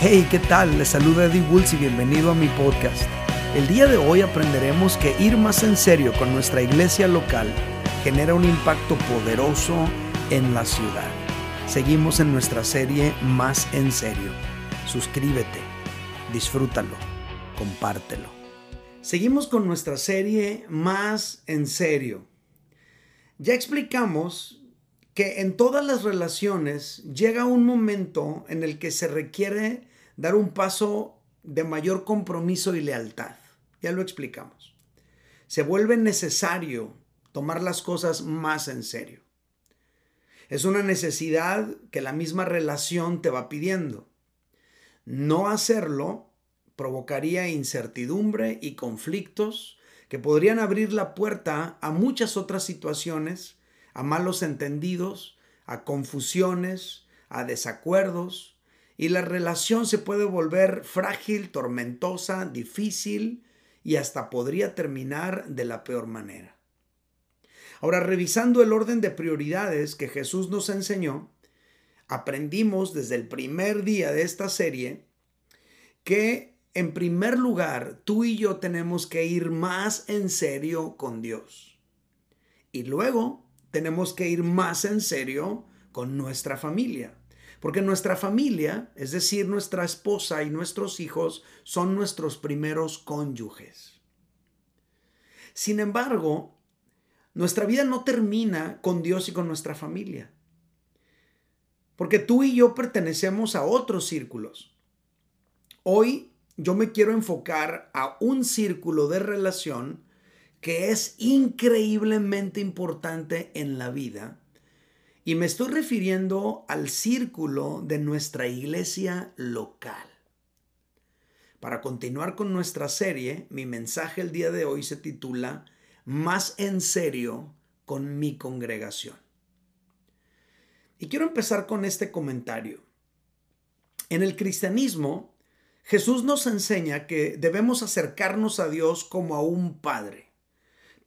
Hey, ¿qué tal? Les saluda Eddie Woods y bienvenido a mi podcast. El día de hoy aprenderemos que ir más en serio con nuestra iglesia local genera un impacto poderoso en la ciudad. Seguimos en nuestra serie Más en serio. Suscríbete, disfrútalo, compártelo. Seguimos con nuestra serie Más en serio. Ya explicamos que en todas las relaciones llega un momento en el que se requiere dar un paso de mayor compromiso y lealtad. Ya lo explicamos. Se vuelve necesario tomar las cosas más en serio. Es una necesidad que la misma relación te va pidiendo. No hacerlo provocaría incertidumbre y conflictos que podrían abrir la puerta a muchas otras situaciones a malos entendidos, a confusiones, a desacuerdos, y la relación se puede volver frágil, tormentosa, difícil y hasta podría terminar de la peor manera. Ahora, revisando el orden de prioridades que Jesús nos enseñó, aprendimos desde el primer día de esta serie que, en primer lugar, tú y yo tenemos que ir más en serio con Dios. Y luego tenemos que ir más en serio con nuestra familia. Porque nuestra familia, es decir, nuestra esposa y nuestros hijos, son nuestros primeros cónyuges. Sin embargo, nuestra vida no termina con Dios y con nuestra familia. Porque tú y yo pertenecemos a otros círculos. Hoy yo me quiero enfocar a un círculo de relación que es increíblemente importante en la vida. Y me estoy refiriendo al círculo de nuestra iglesia local. Para continuar con nuestra serie, mi mensaje el día de hoy se titula Más en serio con mi congregación. Y quiero empezar con este comentario. En el cristianismo, Jesús nos enseña que debemos acercarnos a Dios como a un Padre.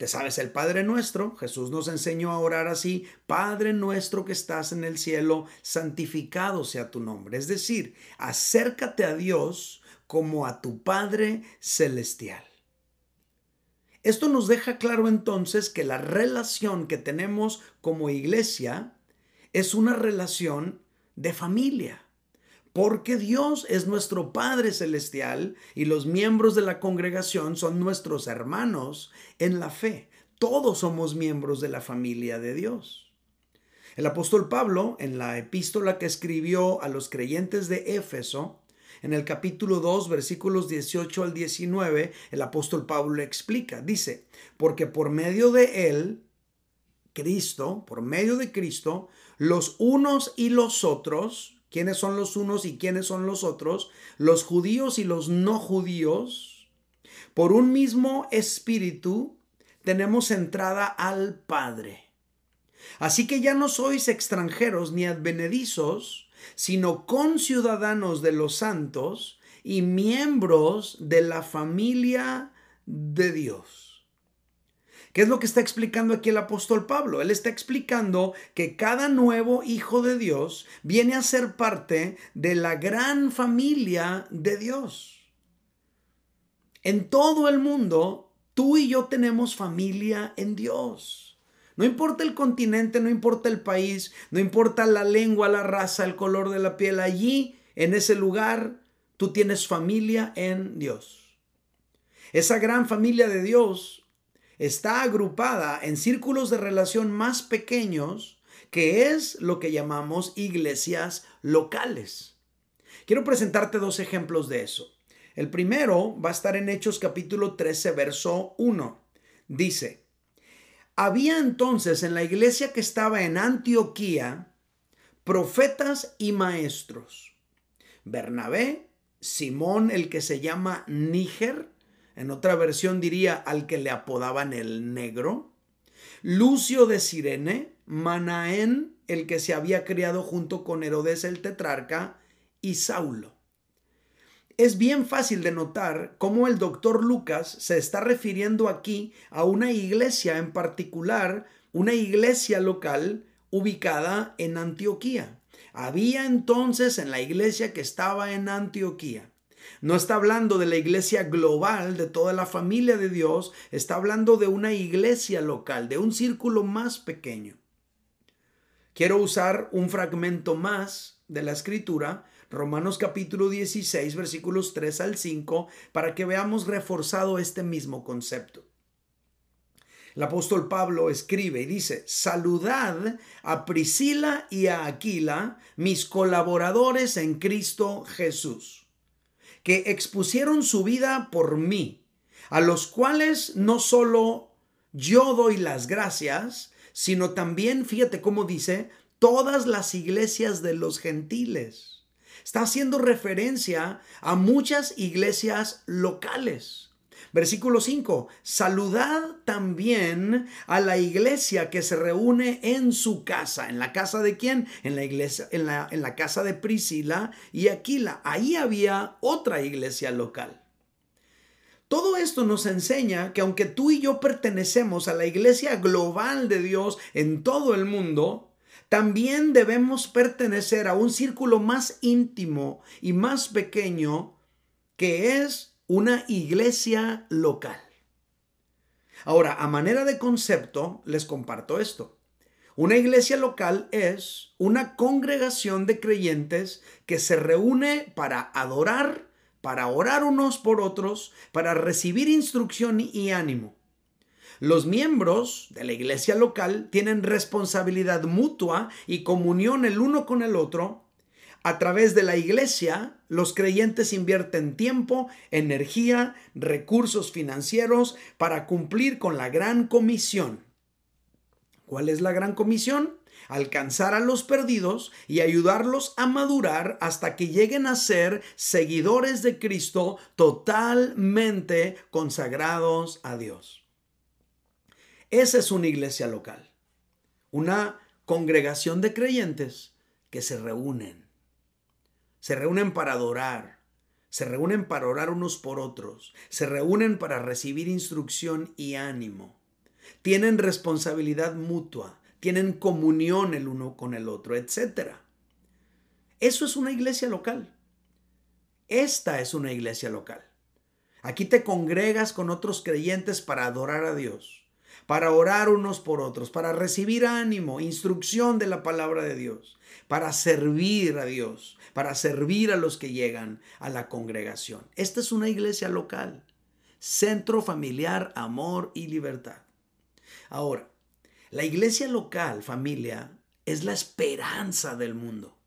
Te sabes el Padre nuestro. Jesús nos enseñó a orar así. Padre nuestro que estás en el cielo, santificado sea tu nombre. Es decir, acércate a Dios como a tu Padre celestial. Esto nos deja claro entonces que la relación que tenemos como iglesia es una relación de familia porque Dios es nuestro Padre Celestial y los miembros de la congregación son nuestros hermanos en la fe. Todos somos miembros de la familia de Dios. El apóstol Pablo, en la epístola que escribió a los creyentes de Éfeso, en el capítulo 2, versículos 18 al 19, el apóstol Pablo explica, dice, porque por medio de él, Cristo, por medio de Cristo, los unos y los otros, quiénes son los unos y quiénes son los otros, los judíos y los no judíos, por un mismo espíritu tenemos entrada al Padre. Así que ya no sois extranjeros ni advenedizos, sino conciudadanos de los santos y miembros de la familia de Dios. ¿Qué es lo que está explicando aquí el apóstol Pablo? Él está explicando que cada nuevo hijo de Dios viene a ser parte de la gran familia de Dios. En todo el mundo, tú y yo tenemos familia en Dios. No importa el continente, no importa el país, no importa la lengua, la raza, el color de la piel, allí, en ese lugar, tú tienes familia en Dios. Esa gran familia de Dios está agrupada en círculos de relación más pequeños, que es lo que llamamos iglesias locales. Quiero presentarte dos ejemplos de eso. El primero va a estar en Hechos capítulo 13, verso 1. Dice, había entonces en la iglesia que estaba en Antioquía profetas y maestros. Bernabé, Simón el que se llama Níger, en otra versión diría al que le apodaban el negro, Lucio de Sirene, Manaén, el que se había criado junto con Herodes el tetrarca, y Saulo. Es bien fácil de notar cómo el doctor Lucas se está refiriendo aquí a una iglesia en particular, una iglesia local ubicada en Antioquía. había entonces en la iglesia que estaba en Antioquía. No está hablando de la iglesia global, de toda la familia de Dios, está hablando de una iglesia local, de un círculo más pequeño. Quiero usar un fragmento más de la escritura, Romanos capítulo 16, versículos 3 al 5, para que veamos reforzado este mismo concepto. El apóstol Pablo escribe y dice, saludad a Priscila y a Aquila, mis colaboradores en Cristo Jesús, que expusieron su vida por mí, a los cuales no solo yo doy las gracias, sino también, fíjate cómo dice, todas las iglesias de los gentiles. Está haciendo referencia a muchas iglesias locales. Versículo 5. Saludad también a la iglesia que se reúne en su casa. ¿En la casa de quién? En la iglesia, en la, en la casa de Priscila y Aquila. Ahí había otra iglesia local. Todo esto nos enseña que aunque tú y yo pertenecemos a la iglesia global de Dios en todo el mundo, también debemos pertenecer a un círculo más íntimo y más pequeño que es una iglesia local. Ahora, a manera de concepto, les comparto esto. Una iglesia local es una congregación de creyentes que se reúne para adorar, para orar unos por otros, para recibir instrucción y ánimo. Los miembros de la iglesia local tienen responsabilidad mutua y comunión el uno con el otro a través de la iglesia, los creyentes invierten tiempo, energía, recursos financieros para cumplir con la gran comisión. ¿Cuál es la gran comisión? Alcanzar a los perdidos y ayudarlos a madurar hasta que lleguen a ser seguidores de Cristo totalmente consagrados a Dios. Esa es una iglesia local, una congregación de creyentes que se reúnen se reúnen para adorar, se reúnen para orar unos por otros, se reúnen para recibir instrucción y ánimo. Tienen responsabilidad mutua, tienen comunión el uno con el otro, etc. Eso es una iglesia local. Esta es una iglesia local. Aquí te congregas con otros creyentes para adorar a Dios, para orar unos por otros, para recibir ánimo, instrucción de la palabra de Dios, para servir a Dios, para servir a los que llegan a la congregación. Esta es una iglesia local, centro familiar, amor y libertad. Ahora, la iglesia local, familia, es la esperanza del mundo.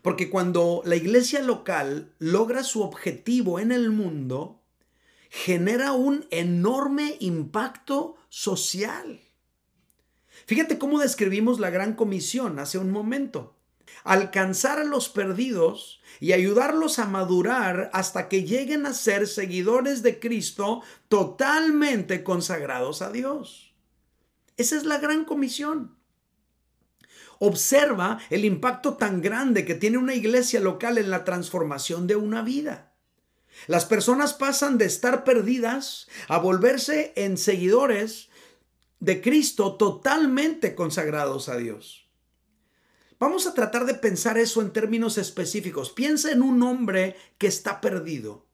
Porque cuando la iglesia local logra su objetivo en el mundo, genera un enorme impacto social. Fíjate cómo describimos la gran comisión hace un momento alcanzar a los perdidos y ayudarlos a madurar hasta que lleguen a ser seguidores de Cristo totalmente consagrados a Dios. Esa es la gran comisión. Observa el impacto tan grande que tiene una iglesia local en la transformación de una vida. Las personas pasan de estar perdidas a volverse en seguidores de Cristo totalmente consagrados a Dios. Vamos a tratar de pensar eso en términos específicos. Piensa en un hombre que está perdido,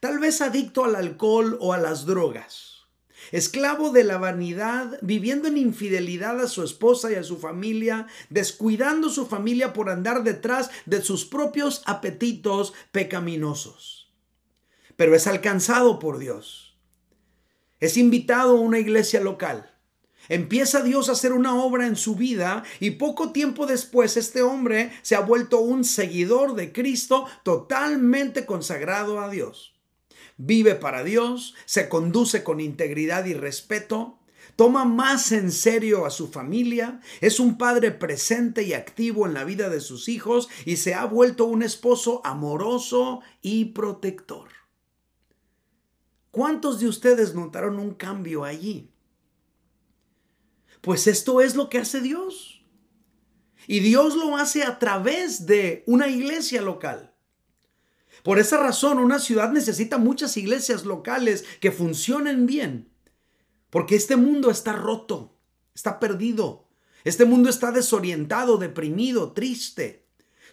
tal vez adicto al alcohol o a las drogas, esclavo de la vanidad, viviendo en infidelidad a su esposa y a su familia, descuidando su familia por andar detrás de sus propios apetitos pecaminosos. Pero es alcanzado por Dios. Es invitado a una iglesia local Empieza Dios a hacer una obra en su vida y poco tiempo después este hombre se ha vuelto un seguidor de Cristo totalmente consagrado a Dios. Vive para Dios, se conduce con integridad y respeto, toma más en serio a su familia, es un padre presente y activo en la vida de sus hijos y se ha vuelto un esposo amoroso y protector. ¿Cuántos de ustedes notaron un cambio allí? Pues esto es lo que hace Dios. Y Dios lo hace a través de una iglesia local. Por esa razón, una ciudad necesita muchas iglesias locales que funcionen bien. Porque este mundo está roto, está perdido. Este mundo está desorientado, deprimido, triste.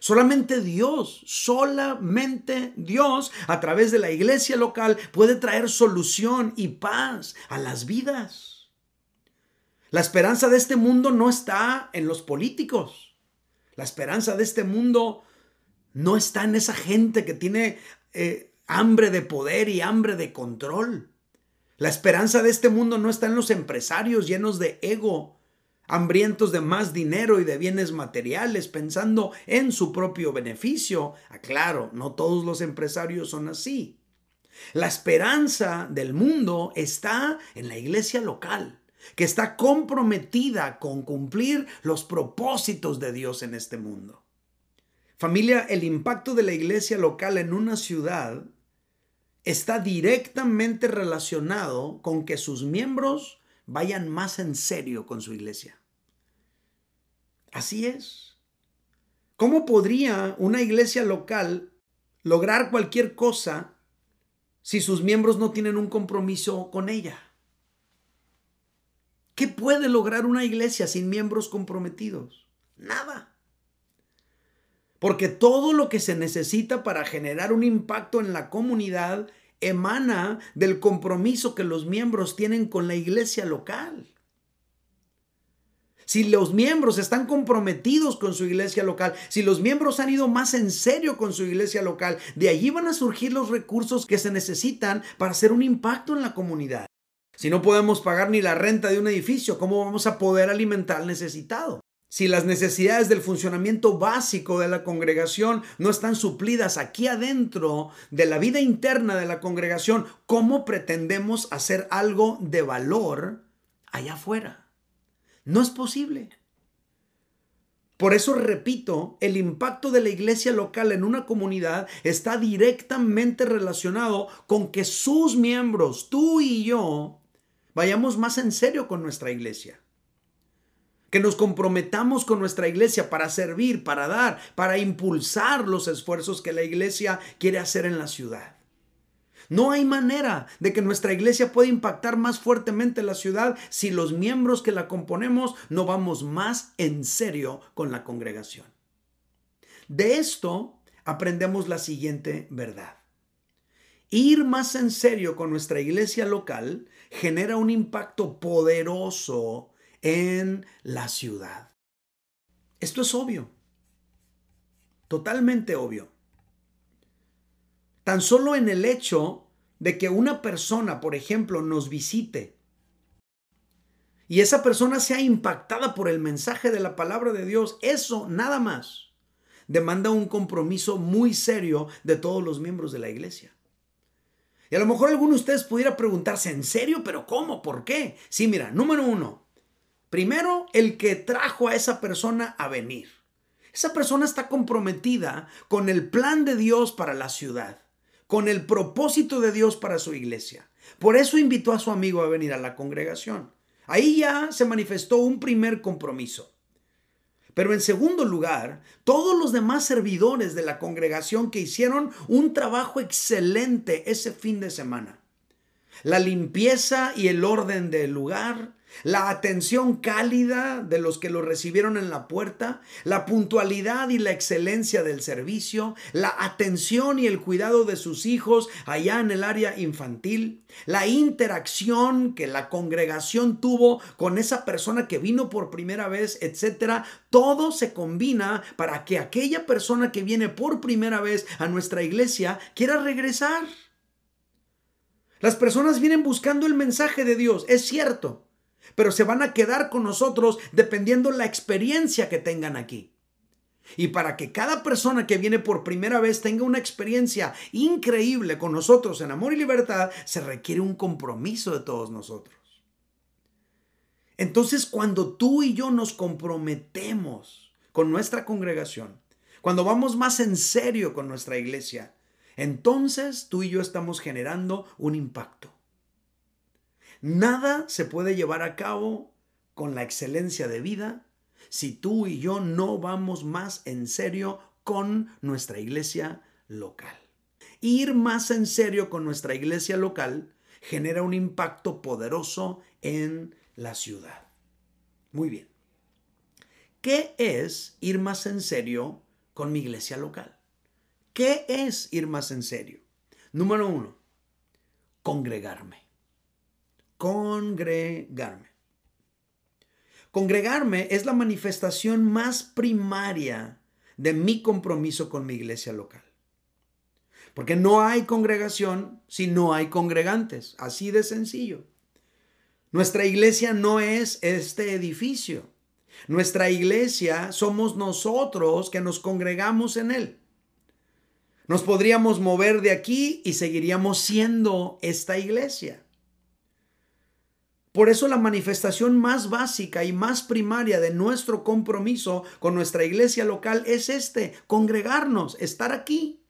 Solamente Dios, solamente Dios, a través de la iglesia local, puede traer solución y paz a las vidas. La esperanza de este mundo no está en los políticos. La esperanza de este mundo no está en esa gente que tiene eh, hambre de poder y hambre de control. La esperanza de este mundo no está en los empresarios llenos de ego, hambrientos de más dinero y de bienes materiales, pensando en su propio beneficio. Aclaro, ah, no todos los empresarios son así. La esperanza del mundo está en la iglesia local, que está comprometida con cumplir los propósitos de Dios en este mundo. Familia, el impacto de la iglesia local en una ciudad está directamente relacionado con que sus miembros vayan más en serio con su iglesia. Así es. ¿Cómo podría una iglesia local lograr cualquier cosa si sus miembros no tienen un compromiso con ella? ¿Qué puede lograr una iglesia sin miembros comprometidos? Nada. Porque todo lo que se necesita para generar un impacto en la comunidad emana del compromiso que los miembros tienen con la iglesia local. Si los miembros están comprometidos con su iglesia local, si los miembros han ido más en serio con su iglesia local, de allí van a surgir los recursos que se necesitan para hacer un impacto en la comunidad. Si no podemos pagar ni la renta de un edificio, ¿cómo vamos a poder alimentar al necesitado? Si las necesidades del funcionamiento básico de la congregación no están suplidas aquí adentro de la vida interna de la congregación, ¿cómo pretendemos hacer algo de valor allá afuera? No es posible. Por eso repito, el impacto de la iglesia local en una comunidad está directamente relacionado con que sus miembros, tú y yo, vayamos más en serio con nuestra iglesia que nos comprometamos con nuestra iglesia para servir, para dar, para impulsar los esfuerzos que la iglesia quiere hacer en la ciudad. No hay manera de que nuestra iglesia pueda impactar más fuertemente la ciudad si los miembros que la componemos no vamos más en serio con la congregación. De esto aprendemos la siguiente verdad. Ir más en serio con nuestra iglesia local genera un impacto poderoso en la ciudad. Esto es obvio, totalmente obvio. Tan solo en el hecho de que una persona, por ejemplo, nos visite y esa persona sea impactada por el mensaje de la palabra de Dios, eso nada más demanda un compromiso muy serio de todos los miembros de la iglesia. Y a lo mejor alguno de ustedes pudiera preguntarse, ¿en serio? ¿Pero cómo? ¿Por qué? Sí, mira, número uno, Primero, el que trajo a esa persona a venir. Esa persona está comprometida con el plan de Dios para la ciudad, con el propósito de Dios para su iglesia. Por eso invitó a su amigo a venir a la congregación. Ahí ya se manifestó un primer compromiso. Pero en segundo lugar, todos los demás servidores de la congregación que hicieron un trabajo excelente ese fin de semana. La limpieza y el orden del lugar, la atención cálida de los que lo recibieron en la puerta, la puntualidad y la excelencia del servicio, la atención y el cuidado de sus hijos allá en el área infantil, la interacción que la congregación tuvo con esa persona que vino por primera vez, etcétera, todo se combina para que aquella persona que viene por primera vez a nuestra iglesia quiera regresar. Las personas vienen buscando el mensaje de Dios, es cierto pero se van a quedar con nosotros dependiendo la experiencia que tengan aquí. Y para que cada persona que viene por primera vez tenga una experiencia increíble con nosotros en amor y libertad, se requiere un compromiso de todos nosotros. Entonces, cuando tú y yo nos comprometemos con nuestra congregación, cuando vamos más en serio con nuestra iglesia, entonces tú y yo estamos generando un impacto. Nada se puede llevar a cabo con la excelencia de vida si tú y yo no vamos más en serio con nuestra iglesia local. Ir más en serio con nuestra iglesia local genera un impacto poderoso en la ciudad. Muy bien. ¿qué es ir más en serio con mi iglesia local? ¿Qué es ir más en serio? Número uno, congregarme. Congregarme. Congregarme es la manifestación más primaria de mi compromiso con mi iglesia local. Porque no hay congregación si no hay congregantes. Así de sencillo. Nuestra iglesia no es este edificio. Nuestra iglesia somos nosotros que nos congregamos en él. Nos podríamos mover de aquí y seguiríamos siendo esta iglesia. Por eso la manifestación más básica y más primaria de nuestro compromiso con nuestra iglesia local es este, congregarnos, estar aquí.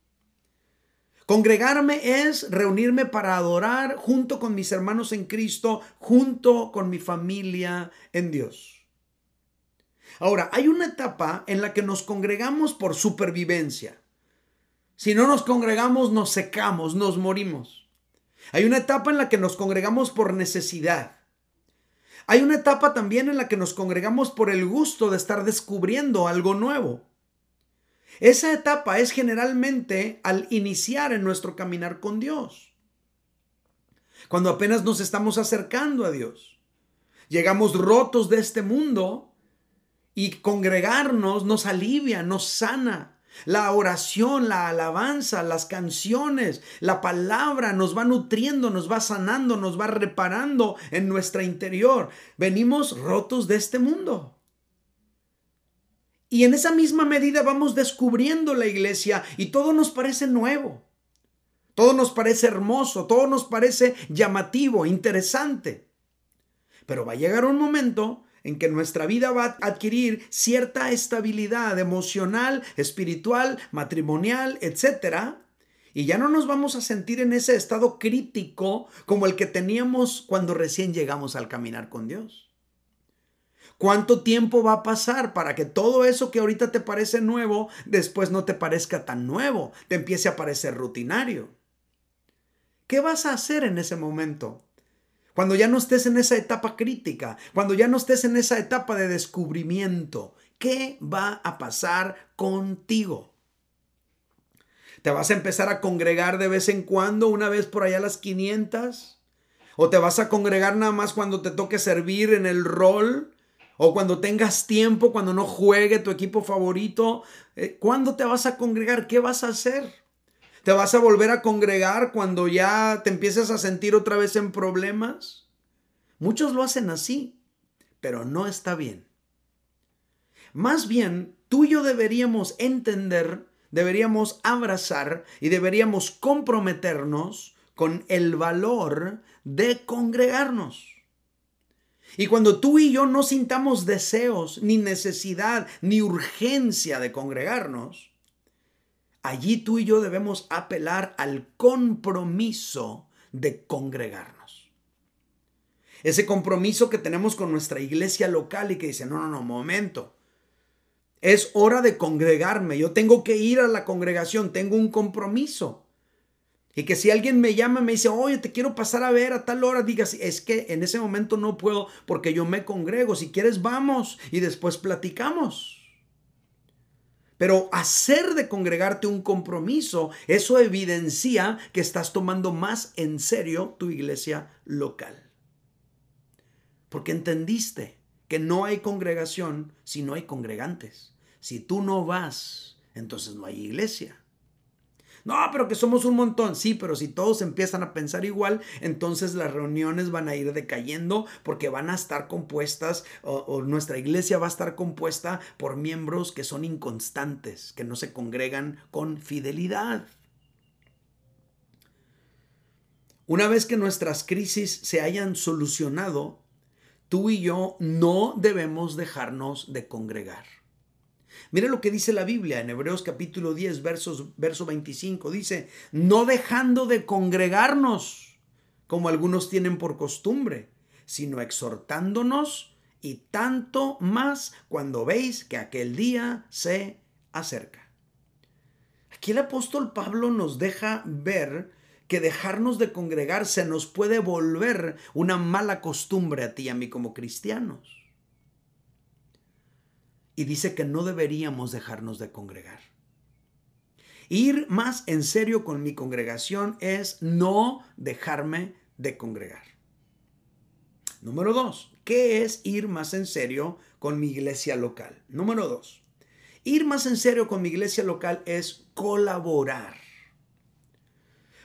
Congregarme es reunirme para adorar junto con mis hermanos en Cristo, junto con mi familia en Dios. Ahora, hay una etapa en la que nos congregamos por supervivencia. Si no nos congregamos, nos secamos, nos morimos. Hay una etapa en la que nos congregamos por necesidad. Hay una etapa también en la que nos congregamos por el gusto de estar descubriendo algo nuevo. Esa etapa es generalmente al iniciar en nuestro caminar con Dios. Cuando apenas nos estamos acercando a Dios. Llegamos rotos de este mundo y congregarnos nos alivia, nos sana, la oración, la alabanza, las canciones, la palabra nos va nutriendo, nos va sanando, nos va reparando en nuestra interior. Venimos rotos de este mundo. Y en esa misma medida vamos descubriendo la iglesia y todo nos parece nuevo. Todo nos parece hermoso, todo nos parece llamativo, interesante. Pero va a llegar un momento en que nuestra vida va a adquirir cierta estabilidad emocional, espiritual, matrimonial, etc. Y ya no nos vamos a sentir en ese estado crítico como el que teníamos cuando recién llegamos al caminar con Dios. ¿Cuánto tiempo va a pasar para que todo eso que ahorita te parece nuevo, después no te parezca tan nuevo, te empiece a parecer rutinario? ¿Qué vas a hacer en ese momento? Cuando ya no estés en esa etapa crítica, cuando ya no estés en esa etapa de descubrimiento, ¿qué va a pasar contigo? ¿Te vas a empezar a congregar de vez en cuando, una vez por allá a las 500? ¿O te vas a congregar nada más cuando te toque servir en el rol? ¿O cuando tengas tiempo, cuando no juegue tu equipo favorito? Eh, ¿Cuándo te vas a congregar? ¿Qué vas a hacer? ¿Te vas a volver a congregar cuando ya te empieces a sentir otra vez en problemas? Muchos lo hacen así, pero no está bien. Más bien, tú y yo deberíamos entender, deberíamos abrazar y deberíamos comprometernos con el valor de congregarnos. Y cuando tú y yo no sintamos deseos, ni necesidad, ni urgencia de congregarnos, allí tú y yo debemos apelar al compromiso de congregarnos. Ese compromiso que tenemos con nuestra iglesia local y que dice, no, no, no, momento. Es hora de congregarme. Yo tengo que ir a la congregación. Tengo un compromiso. Y que si alguien me llama y me dice, oye, te quiero pasar a ver a tal hora, digas, es que en ese momento no puedo porque yo me congrego. Si quieres, vamos y después platicamos. Pero hacer de congregarte un compromiso, eso evidencia que estás tomando más en serio tu iglesia local. Porque entendiste que no hay congregación si no hay congregantes. Si tú no vas, entonces no hay iglesia. No, pero que somos un montón. Sí, pero si todos empiezan a pensar igual, entonces las reuniones van a ir decayendo porque van a estar compuestas o, nuestra iglesia va a estar compuesta por miembros que son inconstantes, que no se congregan con fidelidad. Una vez que nuestras crisis se hayan solucionado, tú y yo no debemos dejarnos de congregar. Mira lo que dice la Biblia en Hebreos capítulo 10, versos, verso 25. Dice, no dejando de congregarnos, como algunos tienen por costumbre, sino exhortándonos y tanto más cuando veis que aquel día se acerca. Aquí el apóstol Pablo nos deja ver que dejarnos de congregar se nos puede volver una mala costumbre a ti y a mí como cristianos. Y dice que no deberíamos dejarnos de congregar. Ir más en serio con mi congregación es no dejarme de congregar. Número dos, ¿qué es ir más en serio con mi iglesia local? Número dos, ir más en serio con mi iglesia local es colaborar.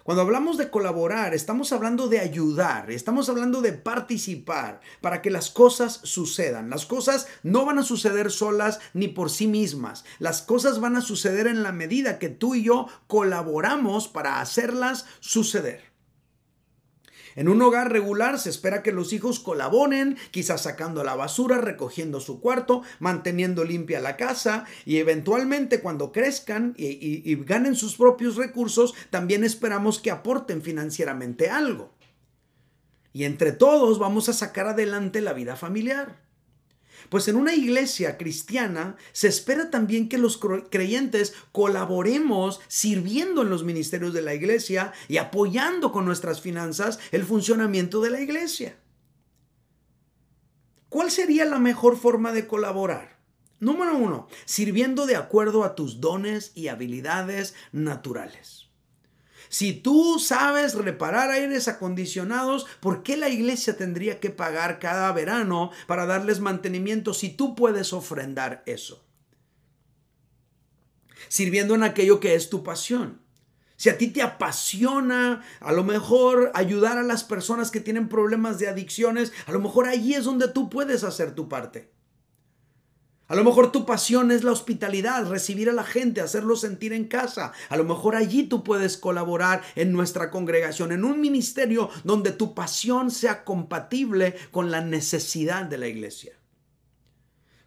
Cuando hablamos de colaborar, estamos hablando de ayudar, estamos hablando de participar para que las cosas sucedan. Las cosas no van a suceder solas ni por sí mismas. Las cosas van a suceder en la medida que tú y yo colaboramos para hacerlas suceder. En un hogar regular se espera que los hijos colaboren, quizás sacando la basura, recogiendo su cuarto, manteniendo limpia la casa y eventualmente cuando crezcan y, ganen sus propios recursos, también esperamos que aporten financieramente algo. Y entre todos vamos a sacar adelante la vida familiar. Pues en una iglesia cristiana se espera también que los creyentes colaboremos sirviendo en los ministerios de la iglesia y apoyando con nuestras finanzas el funcionamiento de la iglesia. ¿Cuál sería la mejor forma de colaborar? Número uno, sirviendo de acuerdo a tus dones y habilidades naturales. Si tú sabes reparar aires acondicionados, ¿por qué la iglesia tendría que pagar cada verano para darles mantenimiento si tú puedes ofrendar eso? Sirviendo en aquello que es tu pasión. Si a ti te apasiona a lo mejor ayudar a las personas que tienen problemas de adicciones, a lo mejor allí es donde tú puedes hacer tu parte. A lo mejor tu pasión es la hospitalidad, recibir a la gente, hacerlo sentir en casa. A lo mejor allí tú puedes colaborar en nuestra congregación, en un ministerio donde tu pasión sea compatible con la necesidad de la iglesia.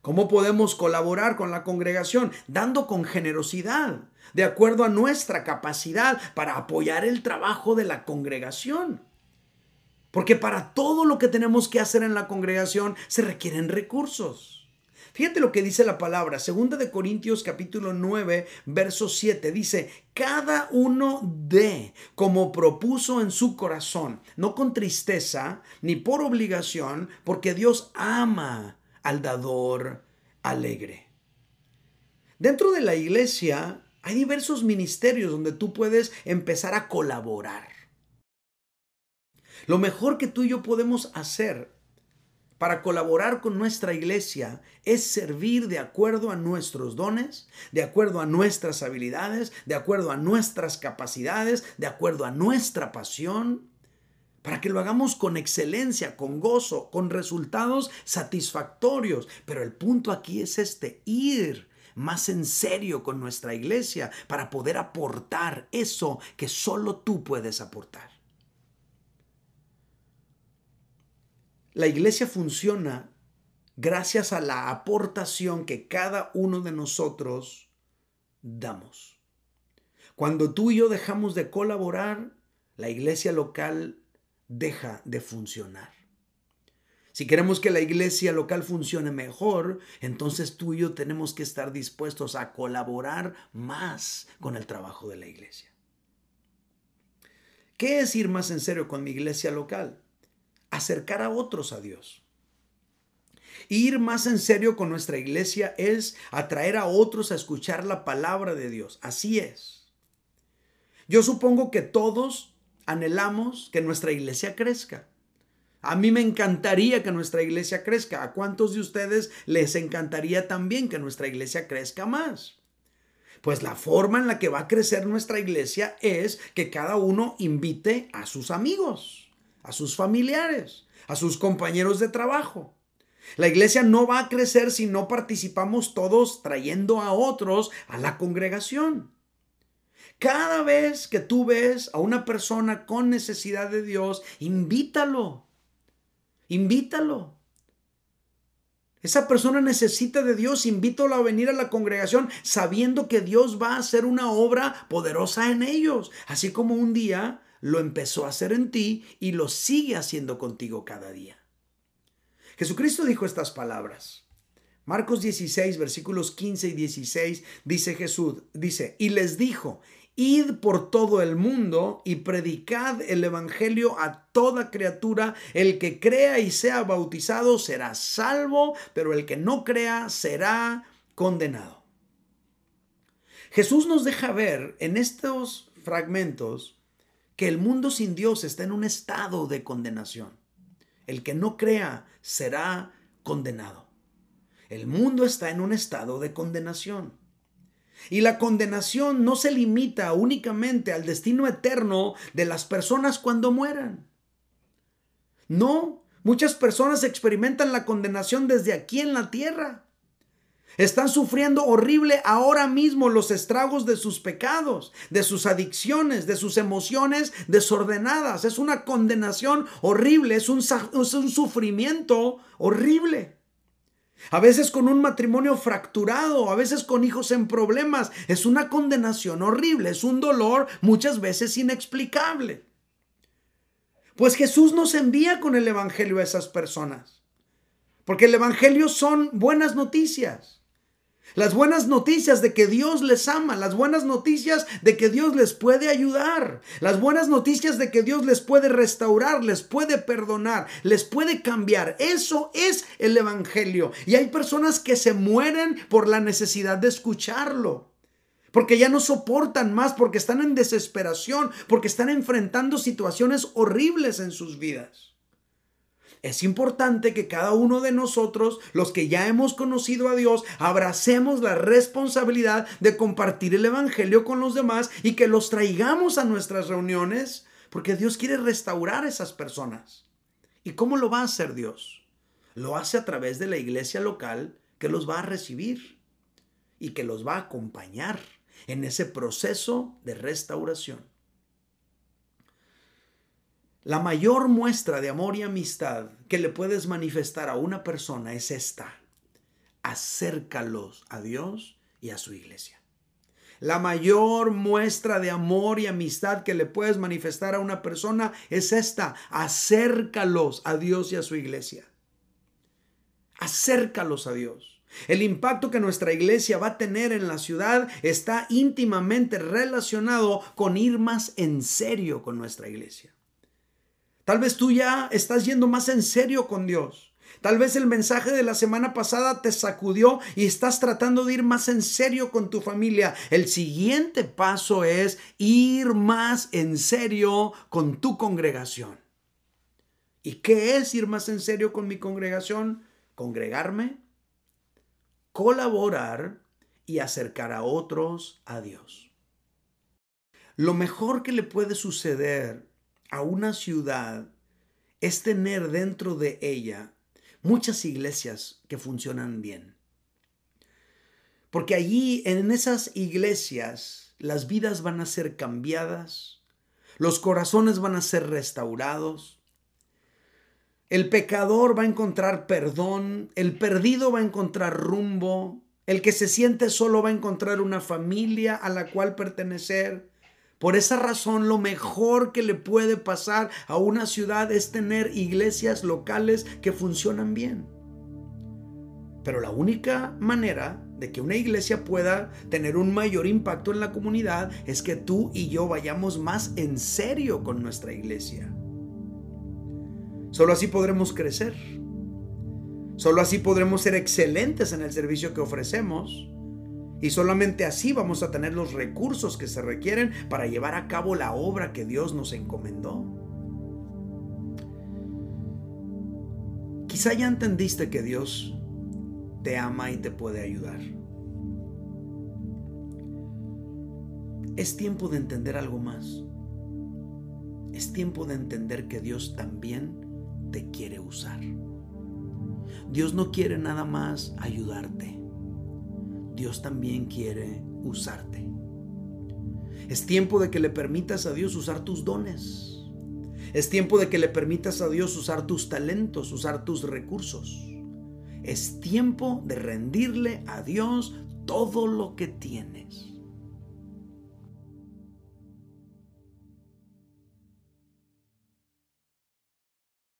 ¿Cómo podemos colaborar con la congregación? Dando con generosidad, de acuerdo a nuestra capacidad para apoyar el trabajo de la congregación. Porque para todo lo que tenemos que hacer en la congregación se requieren recursos. Fíjate lo que dice la palabra, segunda de Corintios capítulo 9, verso 7, dice, cada uno de como propuso en su corazón, no con tristeza ni por obligación, porque Dios ama al dador alegre. Dentro de la iglesia hay diversos ministerios donde tú puedes empezar a colaborar. Lo mejor que tú y yo podemos hacer para colaborar con nuestra iglesia es servir de acuerdo a nuestros dones, de acuerdo a nuestras habilidades, de acuerdo a nuestras capacidades, de acuerdo a nuestra pasión, para que lo hagamos con excelencia, con gozo, con resultados satisfactorios. Pero el punto aquí es este, ir más en serio con nuestra iglesia para poder aportar eso que solo tú puedes aportar. La iglesia funciona gracias a la aportación que cada uno de nosotros damos. Cuando tú y yo dejamos de colaborar, la iglesia local deja de funcionar. Si queremos que la iglesia local funcione mejor, entonces tú y yo tenemos que estar dispuestos a colaborar más con el trabajo de la iglesia. ¿Qué es ir más en serio con mi iglesia local? Acercar a otros a Dios. Ir más en serio con nuestra iglesia es atraer a otros a escuchar la palabra de Dios. Así es. Yo supongo que todos anhelamos que nuestra iglesia crezca. A mí me encantaría que nuestra iglesia crezca. ¿A cuántos de ustedes les encantaría también que nuestra iglesia crezca más? Pues la forma en la que va a crecer nuestra iglesia es que cada uno invite a sus amigos a sus familiares, a sus compañeros de trabajo. La iglesia no va a crecer si no participamos todos trayendo a otros a la congregación. Cada vez que tú ves a una persona con necesidad de Dios, invítalo. Invítalo. Esa persona necesita de Dios, invítalo a venir a la congregación sabiendo que Dios va a hacer una obra poderosa en ellos. Así como un día lo empezó a hacer en ti y lo sigue haciendo contigo cada día. Jesucristo dijo estas palabras. Marcos 16, versículos 15 y 16, dice Jesús, dice, y les dijo, Id por todo el mundo y predicad el Evangelio a toda criatura. El que crea y sea bautizado será salvo, pero el que no crea será condenado. Jesús nos deja ver en estos fragmentos que el mundo sin Dios está en un estado de condenación. El que no crea será condenado. El mundo está en un estado de condenación. Y la condenación no se limita únicamente al destino eterno de las personas cuando mueran. No, muchas personas experimentan la condenación desde aquí en la tierra. Están sufriendo horrible ahora mismo los estragos de sus pecados, de sus adicciones, de sus emociones desordenadas. Es una condenación horrible, es un, sufrimiento horrible. A veces con un matrimonio fracturado, a veces con hijos en problemas. Es una condenación horrible, es un dolor muchas veces inexplicable. Pues Jesús nos envía con el Evangelio a esas personas. Porque el Evangelio son buenas noticias. Las buenas noticias de que Dios les ama, las buenas noticias de que Dios les puede ayudar, las buenas noticias de que Dios les puede restaurar, les puede perdonar, les puede cambiar. Eso es el Evangelio. Y hay personas que se mueren por la necesidad de escucharlo. Porque ya no soportan más, porque están en desesperación, porque están enfrentando situaciones horribles en sus vidas. Es importante que cada uno de nosotros, los que ya hemos conocido a Dios, abracemos la responsabilidad de compartir el Evangelio con los demás y que los traigamos a nuestras reuniones, porque Dios quiere restaurar a esas personas. ¿Y cómo lo va a hacer Dios? Lo hace a través de la iglesia local que los va a recibir y que los va a acompañar en ese proceso de restauración. La mayor muestra de amor y amistad que le puedes manifestar a una persona es esta. Acércalos a Dios y a su iglesia. La mayor muestra de amor y amistad que le puedes manifestar a una persona es esta. Acércalos a Dios y a su iglesia. Acércalos a Dios. El impacto que nuestra iglesia va a tener en la ciudad está íntimamente relacionado con ir más en serio con nuestra iglesia. Tal vez tú ya estás yendo más en serio con Dios. Tal vez el mensaje de la semana pasada te sacudió y estás tratando de ir más en serio con tu familia. El siguiente paso es ir más en serio con tu congregación. ¿Y qué es ir más en serio con mi congregación? Congregarme, colaborar y acercar a otros a Dios. Lo mejor que le puede suceder a una ciudad es tener dentro de ella muchas iglesias que funcionan bien. Porque allí, en esas iglesias, las vidas van a ser cambiadas, los corazones van a ser restaurados, el pecador va a encontrar perdón, el perdido va a encontrar rumbo, el que se siente solo va a encontrar una familia a la cual pertenecer, por esa razón, lo mejor que le puede pasar a una ciudad es tener iglesias locales que funcionan bien. Pero la única manera de que una iglesia pueda tener un mayor impacto en la comunidad es que tú y yo vayamos más en serio con nuestra iglesia. Solo así podremos crecer. Solo así podremos ser excelentes en el servicio que ofrecemos y solamente así vamos a tener los recursos que se requieren para llevar a cabo la obra que Dios nos encomendó. Quizá ya entendiste que Dios te ama y te puede ayudar. Es tiempo de entender algo más. Es tiempo de entender que Dios también te quiere usar. Dios no quiere nada más ayudarte. Dios también quiere usarte. Es tiempo de que le permitas a Dios usar tus dones. Es tiempo de que le permitas a Dios usar tus talentos, usar tus recursos. Es tiempo de rendirle a Dios todo lo que tienes.